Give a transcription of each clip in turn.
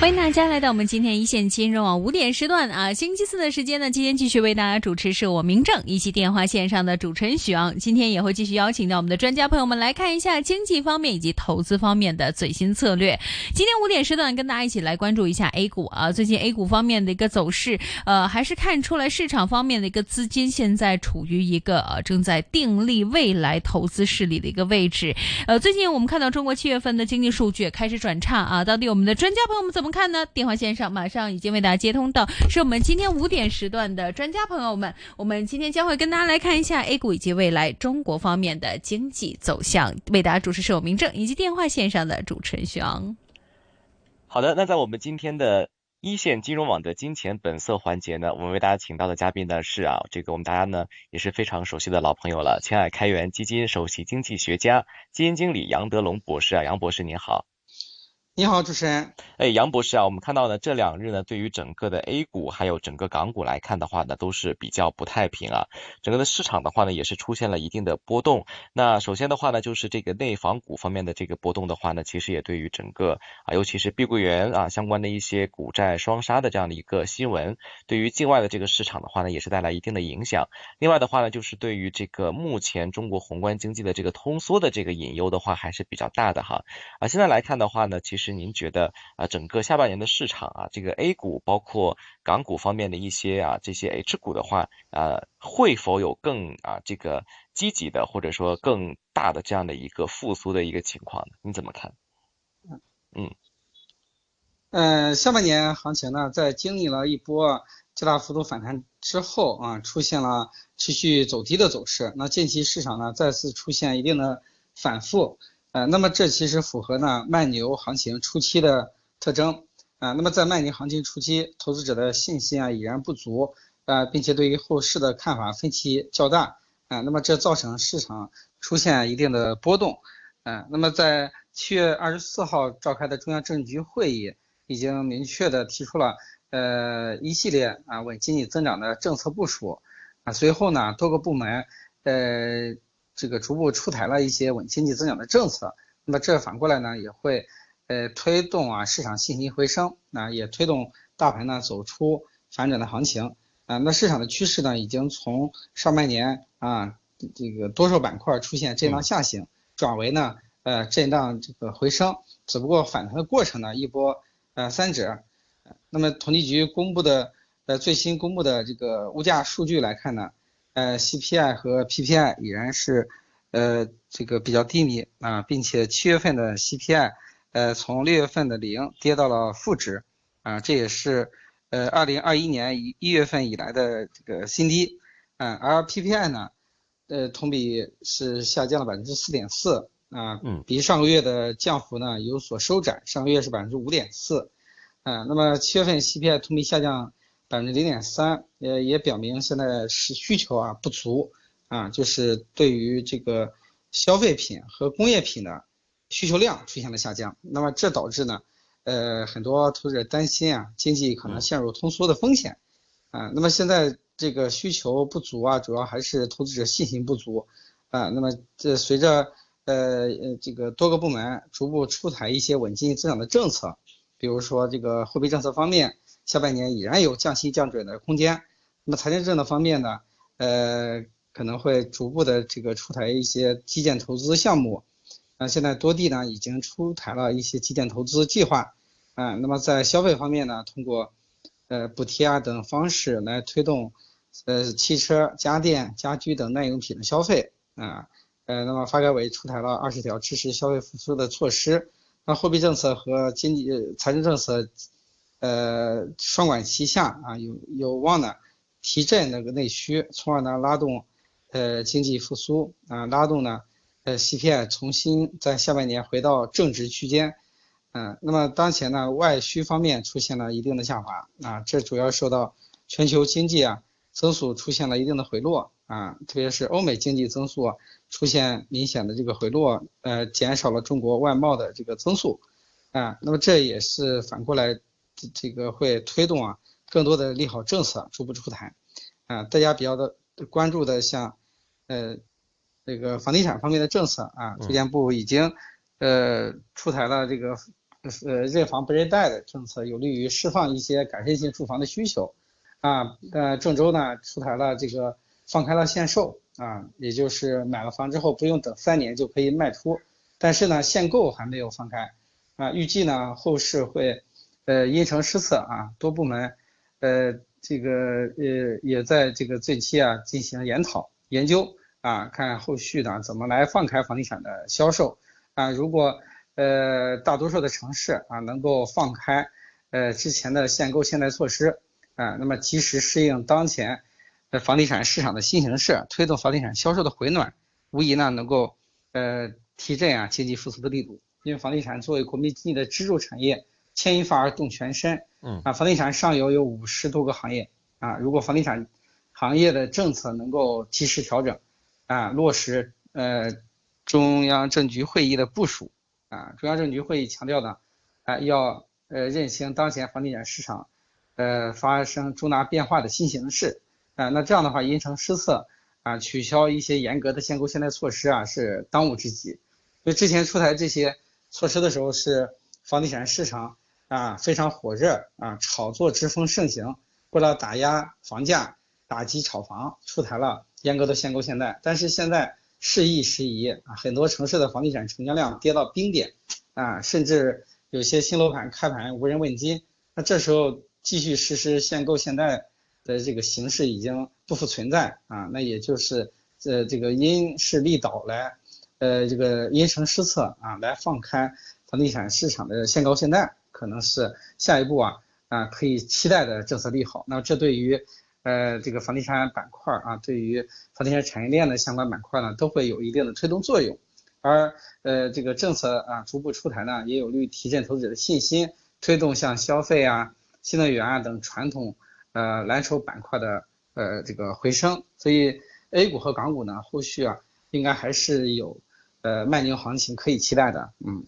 欢迎大家来到我们今天一线金融网五点时段啊，星期四的时间呢，今天继续为大家主持是我明正以及电话线上的主持人许昂，今天也会继续邀请到我们的专家朋友们来看一下经济方面以及投资方面的最新策略。今天五点时段跟大家一起来关注一下 A 股啊，最近 A 股方面的一个走势，呃，还是看出来市场方面的一个资金现在处于一个呃正在定力未来投资势力的一个位置。呃，最近我们看到中国七月份的经济数据开始转差啊，到底我们的专家朋友们怎么看呢？电话线上马上已经为大家接通到，是我们今天五点时段的专家朋友们。我们今天将会跟大家来看一下 A 股以及未来中国方面的经济走向。为大家主持是我明正以及电话线上的主持人徐昂。好的，那在我们今天的一线金融网的金钱本色环节呢，我们为大家请到的嘉宾呢是啊，这个我们大家呢也是非常熟悉的老朋友了，千爱开源基金首席经济学家、基金经理杨德龙博士啊，杨博士您好。你好，主持人。哎，杨博士啊，我们看到呢，这两日呢，对于整个的 A 股还有整个港股来看的话呢，都是比较不太平啊。整个的市场的话呢，也是出现了一定的波动。那首先的话呢，就是这个内房股方面的这个波动的话呢，其实也对于整个啊，尤其是碧桂园啊相关的一些股债双杀的这样的一个新闻，对于境外的这个市场的话呢，也是带来一定的影响。另外的话呢，就是对于这个目前中国宏观经济的这个通缩的这个隐忧的话，还是比较大的哈。啊，现在来看的话呢，其实。您觉得啊，整个下半年的市场啊，这个 A 股包括港股方面的一些啊，这些 H 股的话，呃，会否有更啊这个积极的或者说更大的这样的一个复苏的一个情况呢？你怎么看？嗯嗯，下半年行情呢，在经历了一波较大幅度反弹之后啊，出现了持续走低的走势。那近期市场呢，再次出现一定的反复。呃，那么这其实符合呢慢牛行情初期的特征啊。那么在慢牛行情初期，投资者的信心啊已然不足啊，并且对于后市的看法分歧较大啊。那么这造成市场出现一定的波动啊。那么在七月二十四号召开的中央政治局会议，已经明确的提出了呃一系列啊稳经济增长的政策部署啊。随后呢，多个部门呃。这个逐步出台了一些稳经济增长的政策，那么这反过来呢，也会呃推动啊市场信心回升，啊也推动大盘呢走出反转的行情啊。那市场的趋势呢，已经从上半年啊这个多数板块出现震荡下行，转为呢呃震荡这个回升，只不过反弹的过程呢一波呃三折。那么统计局公布的呃最新公布的这个物价数据来看呢。呃，CPI 和 PPI 已然是，呃，这个比较低迷啊，并且七月份的 CPI，呃，从六月份的零跌到了负值，啊，这也是呃二零二一年一一月份以来的这个新低，啊，而 PPI 呢，呃，同比是下降了百分之四点四，啊，比上个月的降幅呢有所收窄，上个月是百分之五点四，啊，那么七月份 CPI 同比下降。百分之零点三，也，也表明现在是需求啊不足啊，就是对于这个消费品和工业品的需求量出现了下降。那么这导致呢，呃，很多投资者担心啊，经济可能陷入通缩的风险啊。那么现在这个需求不足啊，主要还是投资者信心不足啊。那么这随着呃呃这个多个部门逐步出台一些稳经济增长的政策，比如说这个货币政策方面。下半年已然有降息降准的空间，那么财政政策方面呢，呃，可能会逐步的这个出台一些基建投资项目，啊，现在多地呢已经出台了一些基建投资计划，啊，那么在消费方面呢，通过呃补贴啊等方式来推动呃汽车、家电、家居等耐用品的消费，啊，呃，那么发改委出台了二十条支持消费复苏的措施，那货币政策和经济财政政策。呃，双管齐下啊，有有望呢提振那个内需，从而呢拉动呃经济复苏。啊，拉动呢呃 CPI 重新在下半年回到正值区间，嗯，那么当前呢外需方面出现了一定的下滑。啊，这主要受到全球经济啊增速出现了一定的回落。啊，特别是欧美经济增速出现明显的这个回落，呃，减少了中国外贸的这个增速。啊，那么这也是反过来。这个会推动啊更多的利好政策逐步出台，啊，大家比较的关注的像，呃，这个房地产方面的政策啊，住建部已经呃出台了这个呃认房不认贷的政策，有利于释放一些改善性住房的需求。啊，呃，郑州呢出台了这个放开了限售啊，也就是买了房之后不用等三年就可以卖出，但是呢限购还没有放开。啊，预计呢后市会呃因城施策啊，多部门呃这个呃也在这个近期啊进行研讨研究啊，看后续呢怎么来放开房地产的销售啊，如果呃大多数的城市啊能够放开呃之前的限购限贷措施。啊，那么及时适应当前的房地产市场的新形势，推动房地产销售的回暖，无疑呢能够呃提振啊经济复苏的力度。因为房地产作为国民经济的支柱产业，牵一发而动全身。嗯啊，房地产上游有五十多个行业啊，如果房地产行业的政策能够及时调整啊，落实呃中央政局会议的部署啊，中央政局会议强调呢啊要呃认清当前房地产市场。呃，发生重大变化的新形势，啊，那这样的话，因城施策啊，取消一些严格的限购限贷措施啊，是当务之急。所以之前出台这些措施的时候，是房地产市场啊非常火热啊，炒作之风盛行。为了打压房价、打击炒房，出台了严格的限购限贷。但是现在事易时移啊，很多城市的房地产成交量跌到冰点啊，甚至有些新楼盘开盘无人问津。那这时候。继续实施限购限贷的这个形式已经不复存在啊，那也就是呃这个因势利导来，呃这个因城施策啊，来放开房地产市场的限购限贷，可能是下一步啊啊可以期待的政策利好。那这对于呃这个房地产板块啊，对于房地产产业链的相关板块呢，都会有一定的推动作用。而呃这个政策啊逐步出台呢，也有利于提振投资者的信心，推动像消费啊。新能源啊等传统呃蓝筹板块的呃这个回升，所以 A 股和港股呢后续啊应该还是有呃慢牛行情可以期待的，嗯。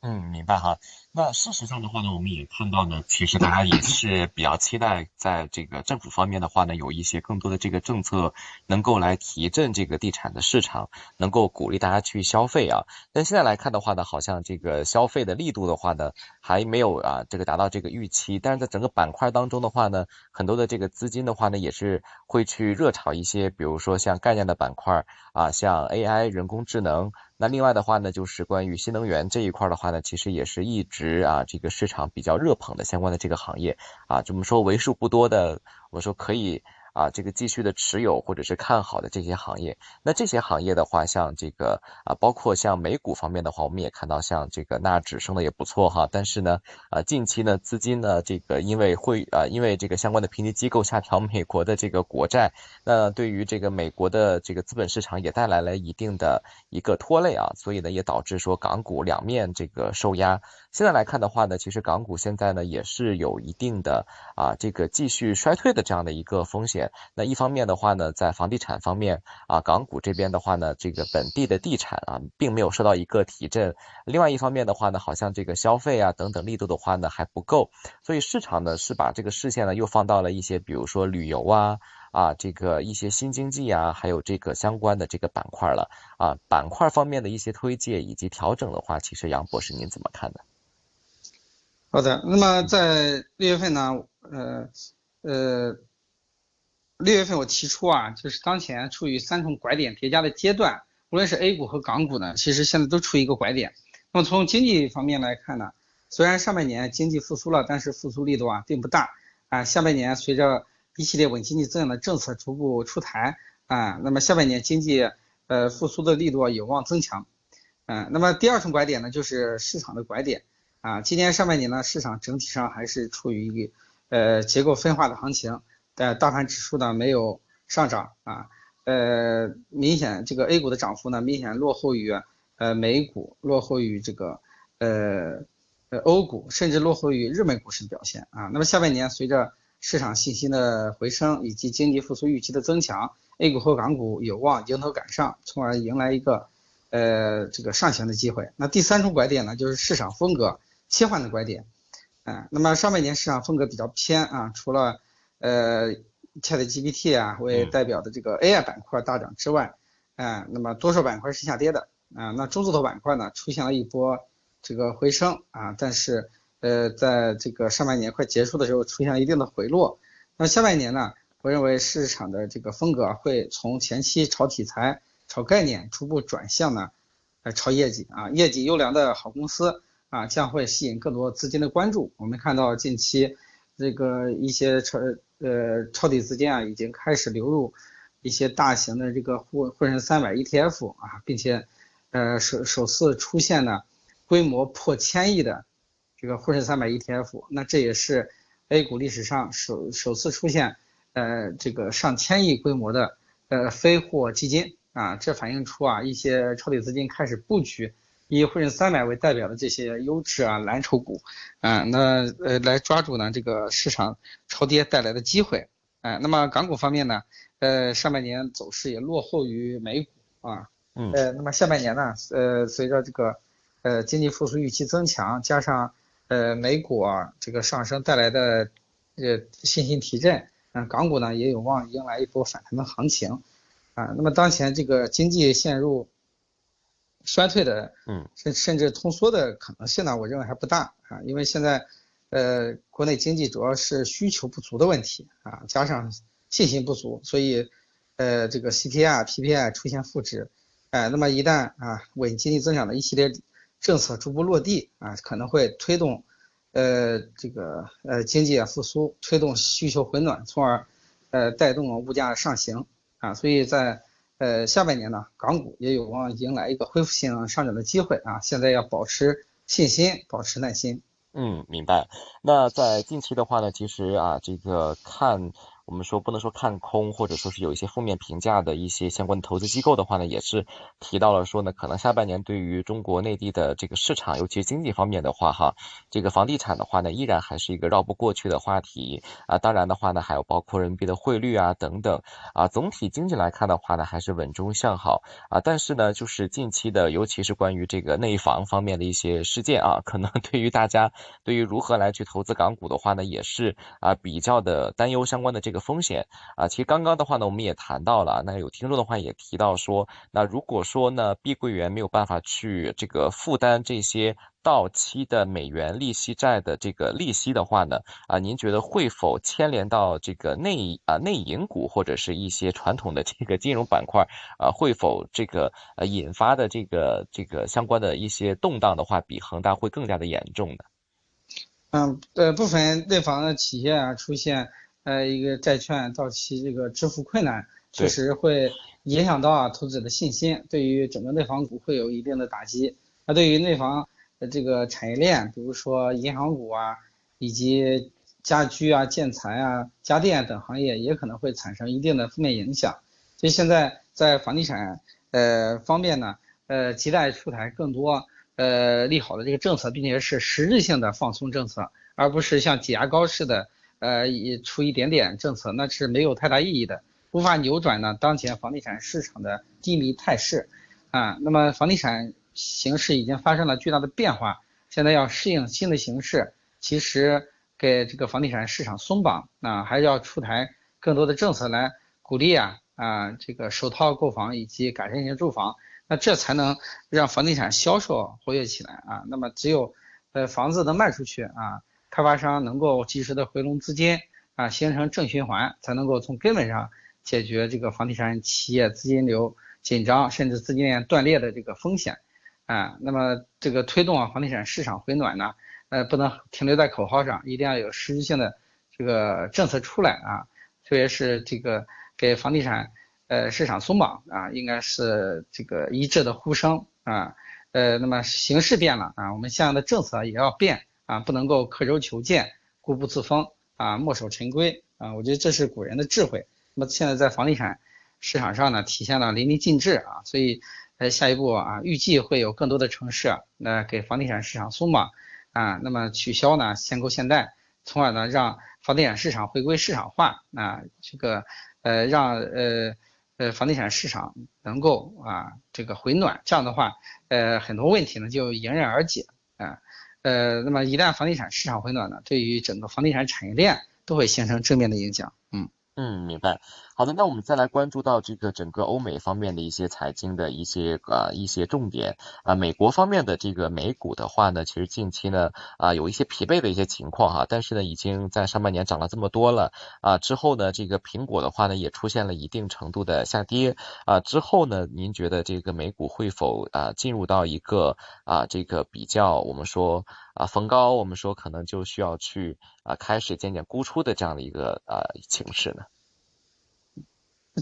嗯，明白哈。那事实上的话呢，我们也看到呢，其实大家也是比较期待，在这个政府方面的话呢，有一些更多的这个政策能够来提振这个地产的市场，能够鼓励大家去消费啊。但现在来看的话呢，好像这个消费的力度的话呢，还没有啊这个达到这个预期。但是在整个板块当中的话呢，很多的这个资金的话呢，也是会去热炒一些，比如说像概念的板块啊，像 AI 人工智能。那另外的话呢，就是关于新能源这一块的话呢，其实也是一直啊这个市场比较热捧的相关的这个行业啊，这么说为数不多的，我说可以。啊，这个继续的持有或者是看好的这些行业，那这些行业的话，像这个啊，包括像美股方面的话，我们也看到像这个纳指升的也不错哈。但是呢，啊，近期呢，资金呢，这个因为会啊，因为这个相关的评级机构下调美国的这个国债，那对于这个美国的这个资本市场也带来了一定的一个拖累啊，所以呢，也导致说港股两面这个受压。现在来看的话呢，其实港股现在呢也是有一定的啊这个继续衰退的这样的一个风险。那一方面的话呢，在房地产方面啊，港股这边的话呢，这个本地的地产啊，并没有受到一个提振。另外一方面的话呢，好像这个消费啊等等力度的话呢还不够，所以市场呢是把这个视线呢又放到了一些，比如说旅游啊啊这个一些新经济啊，还有这个相关的这个板块了啊。板块方面的一些推介以及调整的话，其实杨博士您怎么看呢？好的，那么在六月份呢，呃呃。六月份我提出啊，就是当前处于三重拐点叠加的阶段，无论是 A 股和港股呢，其实现在都处于一个拐点。那么从经济方面来看呢，虽然上半年经济复苏了，但是复苏力度啊并不大啊。下半年随着一系列稳经济增长的政策逐步出台啊，那么下半年经济呃复苏的力度有望增强。嗯，那么第二重拐点呢，就是市场的拐点啊。今年上半年呢，市场整体上还是处于一个呃结构分化的行情。但大盘指数呢没有上涨啊，呃，明显这个 A 股的涨幅呢明显落后于呃美股，落后于这个呃呃欧股，甚至落后于日本股市的表现啊。那么下半年随着市场信心的回升以及经济复苏预期的增强，A 股和港股有望迎头赶上，从而迎来一个呃这个上行的机会。那第三重拐点呢，就是市场风格切换的拐点，啊，那么上半年市场风格比较偏啊，除了呃，ChatGPT 啊为代表的这个 AI 板块大涨之外，啊，那么多数板块是下跌的啊。那中字头板块呢出现了一波这个回升啊，但是呃，在这个上半年快结束的时候出现了一定的回落。那下半年呢，我认为市场的这个风格会从前期炒题材、炒概念，逐步转向呢，呃，炒业绩啊，业绩优良的好公司啊，将会吸引更多资金的关注。我们看到近期这个一些炒呃抄底资金啊，已经开始流入一些大型的这个沪沪深三百 ETF 啊，并且呃首首次出现了规模破千亿的这个沪深三百 ETF，那这也是 A 股历史上首首次出现呃这个上千亿规模的呃非货基金啊，这反映出啊一些抄底资金开始布局。以沪深三百为代表的这些优质啊蓝筹股，啊，那呃来抓住呢这个市场超跌带来的机会，啊，那么港股方面呢，呃上半年走势也落后于美股啊，嗯，呃那么下半年呢，呃随着这个呃经济复苏预期增强，加上呃美股啊这个上升带来的呃信心提振，嗯，港股呢也有望迎来一波反弹的行情，啊，那么当前这个经济陷入。衰退的，嗯，甚甚至通缩的可能性呢，我认为还不大啊，因为现在，呃，国内经济主要是需求不足的问题啊，加上信心不足，所以，呃，这个 CPI、PPI 出现负值，哎，那么一旦啊稳经济增长的一系列政策逐步落地啊，可能会推动，呃，这个呃经济复苏，推动需求回暖，从而，呃，带动物价上行啊，所以在。呃，下半年呢，港股也有望迎来一个恢复性上涨的机会啊！现在要保持信心，保持耐心。嗯，明白。那在近期的话呢，其实啊，这个看。我们说不能说看空，或者说是有一些负面评价的一些相关的投资机构的话呢，也是提到了说呢，可能下半年对于中国内地的这个市场，尤其是经济方面的话，哈，这个房地产的话呢，依然还是一个绕不过去的话题啊。当然的话呢，还有包括人民币的汇率啊等等啊。总体经济来看的话呢，还是稳中向好啊。但是呢，就是近期的，尤其是关于这个内房方面的一些事件啊，可能对于大家对于如何来去投资港股的话呢，也是啊比较的担忧相关的这。风险啊，其实刚刚的话呢，我们也谈到了，那有听众的话也提到说，那如果说呢，碧桂园没有办法去这个负担这些到期的美元利息债的这个利息的话呢，啊，您觉得会否牵连到这个内啊内银股或者是一些传统的这个金融板块啊，会否这个呃引发的这个这个相关的一些动荡的话，比恒大会更加的严重呢？嗯，呃，部分内房的企业啊出现。呃，一个债券到期这个支付困难，确实会影响到啊投资者的信心，对于整个内房股会有一定的打击。那对于内房的这个产业链，比如说银行股啊，以及家居啊、建材啊、家电等行业，也可能会产生一定的负面影响。所以现在在房地产呃方面呢，呃亟待出台更多呃利好的这个政策，并且是实质性的放松政策，而不是像挤牙膏似的。呃，一出一点点政策，那是没有太大意义的，无法扭转呢当前房地产市场的低迷态势，啊，那么房地产形势已经发生了巨大的变化，现在要适应新的形势，其实给这个房地产市场松绑，啊，还是要出台更多的政策来鼓励啊啊这个首套购房以及改善型住房，那这才能让房地产销售活跃起来啊，那么只有呃房子能卖出去啊。开发商能够及时的回笼资金啊，形成正循环，才能够从根本上解决这个房地产企业资金流紧张甚至资金链断裂的这个风险啊。那么这个推动啊房地产市场回暖呢，呃，不能停留在口号上，一定要有实质性的这个政策出来啊。特别是这个给房地产呃市场松绑啊，应该是这个一致的呼声啊。呃，那么形势变了啊，我们相应的政策也要变。啊，不能够刻舟求剑、固步自封啊，墨守成规啊，我觉得这是古人的智慧。那么现在在房地产市场上呢，体现了淋漓尽致啊，所以呃，下一步啊，预计会有更多的城市那给房地产市场松绑啊，那么取消呢限购限贷，从而呢让房地产市场回归市场化啊，这个呃让呃呃房地产市场能够啊这个回暖，这样的话呃很多问题呢就迎刃而解啊。呃，那么一旦房地产市场回暖呢，对于整个房地产产业链都会形成正面的影响。嗯，明白。好的，那我们再来关注到这个整个欧美方面的一些财经的一些呃一些重点啊。美国方面的这个美股的话呢，其实近期呢啊有一些疲惫的一些情况哈，但是呢已经在上半年涨了这么多了啊。之后呢，这个苹果的话呢也出现了一定程度的下跌啊。之后呢，您觉得这个美股会否啊进入到一个啊这个比较我们说啊逢高我们说可能就需要去啊开始渐渐沽出的这样的一个呃情势呢？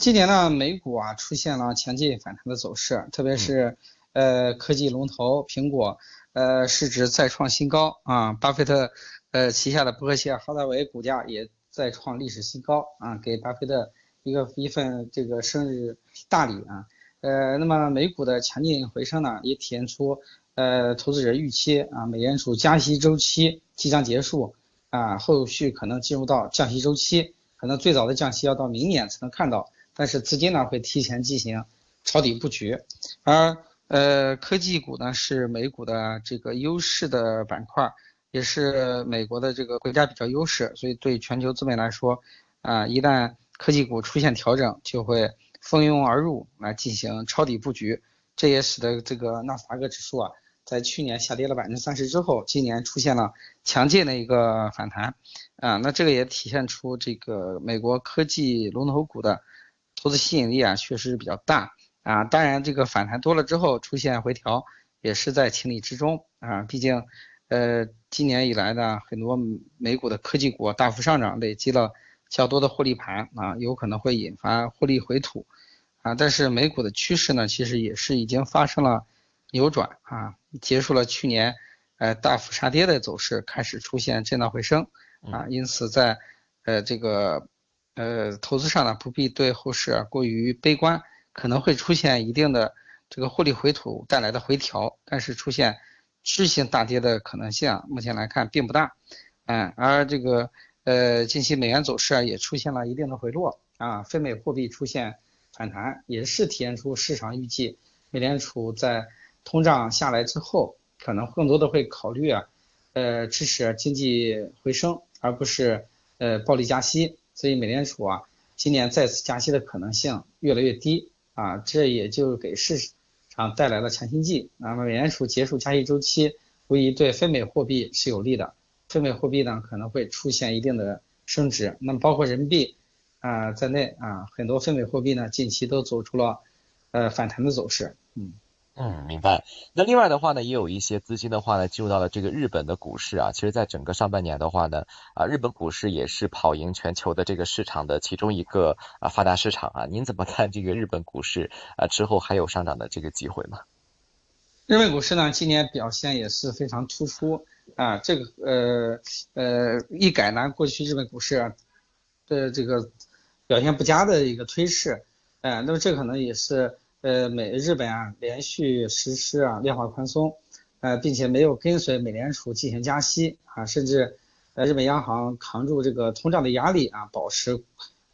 今年呢，美股啊出现了强劲反弹的走势，特别是呃科技龙头苹果，呃市值再创新高啊，巴菲特呃旗下的伯克希尔哈撒韦股价也再创历史新高啊，给巴菲特一个一份这个生日大礼啊，呃那么美股的强劲回升呢，也体现出呃投资者预期啊，美联储加息周期即将结束啊，后续可能进入到降息周期，可能最早的降息要到明年才能看到。但是资金呢会提前进行抄底布局，而呃科技股呢是美股的这个优势的板块，也是美国的这个国家比较优势，所以对全球资本来说，啊一旦科技股出现调整，就会蜂拥而入来进行抄底布局，这也使得这个纳斯达克指数啊在去年下跌了百分之三十之后，今年出现了强劲的一个反弹，啊那这个也体现出这个美国科技龙头股的。投资吸引力啊，确实是比较大啊。当然，这个反弹多了之后出现回调，也是在情理之中啊。毕竟，呃，今年以来呢，很多美股的科技股大幅上涨，累积了较多的获利盘啊，有可能会引发获利回吐啊。但是美股的趋势呢，其实也是已经发生了扭转啊，结束了去年呃大幅杀跌的走势，开始出现震荡回升啊。因此，在呃这个。呃，投资上呢不必对后市过于悲观，可能会出现一定的这个获利回吐带来的回调，但是出现质性大跌的可能性啊，目前来看并不大。嗯，而这个呃近期美元走势啊也出现了一定的回落啊，非美货币出现反弹，也是体现出市场预计美联储在通胀下来之后，可能更多的会考虑啊，呃支持经济回升，而不是呃暴力加息。所以美联储啊，今年再次加息的可能性越来越低啊，这也就给市场带来了强心剂。那么美联储结束加息周期，无疑对非美货币是有利的。非美货币呢可能会出现一定的升值，那么包括人民币啊在内啊，很多非美货币呢近期都走出了呃反弹的走势，嗯。嗯，明白。那另外的话呢，也有一些资金的话呢，进入到了这个日本的股市啊。其实，在整个上半年的话呢，啊，日本股市也是跑赢全球的这个市场的其中一个啊发达市场啊。您怎么看这个日本股市啊？之后还有上涨的这个机会吗？日本股市呢，今年表现也是非常突出啊。这个呃呃，一改呢过去日本股市的这个表现不佳的一个推势，哎，那么这可能也是。呃，美日本啊连续实施啊量化宽松，呃，并且没有跟随美联储进行加息啊，甚至呃日本央行扛住这个通胀的压力啊，保持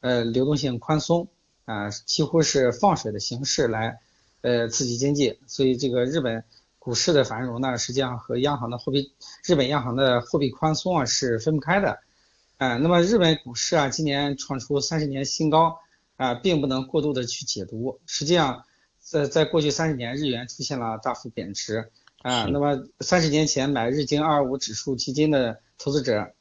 呃流动性宽松啊，几乎是放水的形式来呃刺激经济，所以这个日本股市的繁荣呢，实际上和央行的货币日本央行的货币宽松啊是分不开的，啊，那么日本股市啊今年创出三十年新高啊，并不能过度的去解读，实际上。在在过去三十年，日元出现了大幅贬值啊。那么三十年前买日经二二五指数基金的投资者，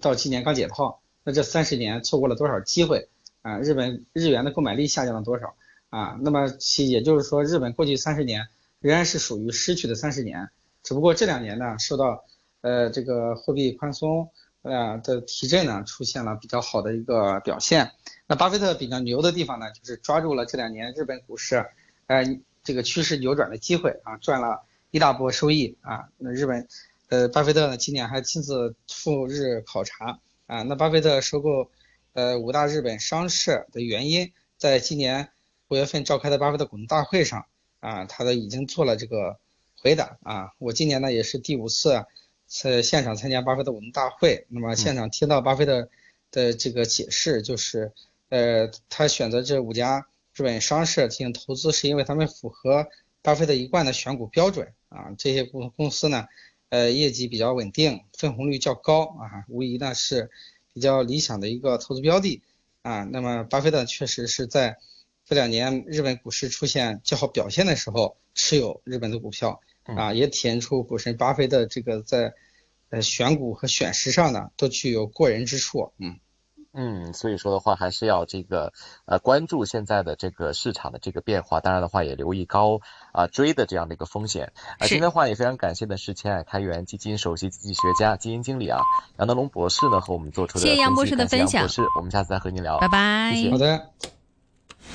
到今年刚解套，那这三十年错过了多少机会啊？日本日元的购买力下降了多少啊？那么其也就是说，日本过去三十年仍然是属于失去的三十年，只不过这两年呢，受到呃这个货币宽松呃的提振呢，出现了比较好的一个表现。那巴菲特比较牛的地方呢，就是抓住了这两年日本股市。呃，这个趋势扭转的机会啊，赚了一大波收益啊。那日本，呃，巴菲特呢今年还亲自赴日考察啊。那巴菲特收购呃五大日本商社的原因，在今年五月份召开的巴菲特股东大会上啊，他都已经做了这个回答啊。我今年呢也是第五次在现场参加巴菲特股东大会，那么现场听到巴菲特的这个解释，就是呃，他选择这五家。日本商社进行投资，是因为他们符合巴菲特一贯的选股标准啊。这些公公司呢，呃，业绩比较稳定，分红率较高啊，无疑呢是比较理想的一个投资标的。啊。那么巴菲特确实是在这两年日本股市出现较好表现的时候持有日本的股票啊，也体现出股神巴菲特这个在呃选股和选时上呢都具有过人之处。嗯。嗯，所以说的话，还是要这个呃关注现在的这个市场的这个变化，当然的话也留意高啊追的这样的一个风险。啊，今天的话也非常感谢的是千海开源基金首席经济学家、基金经理啊杨德龙博士呢和我们做出的谢谢杨博士的分享。博士，我们下次再和您聊，拜拜。好的。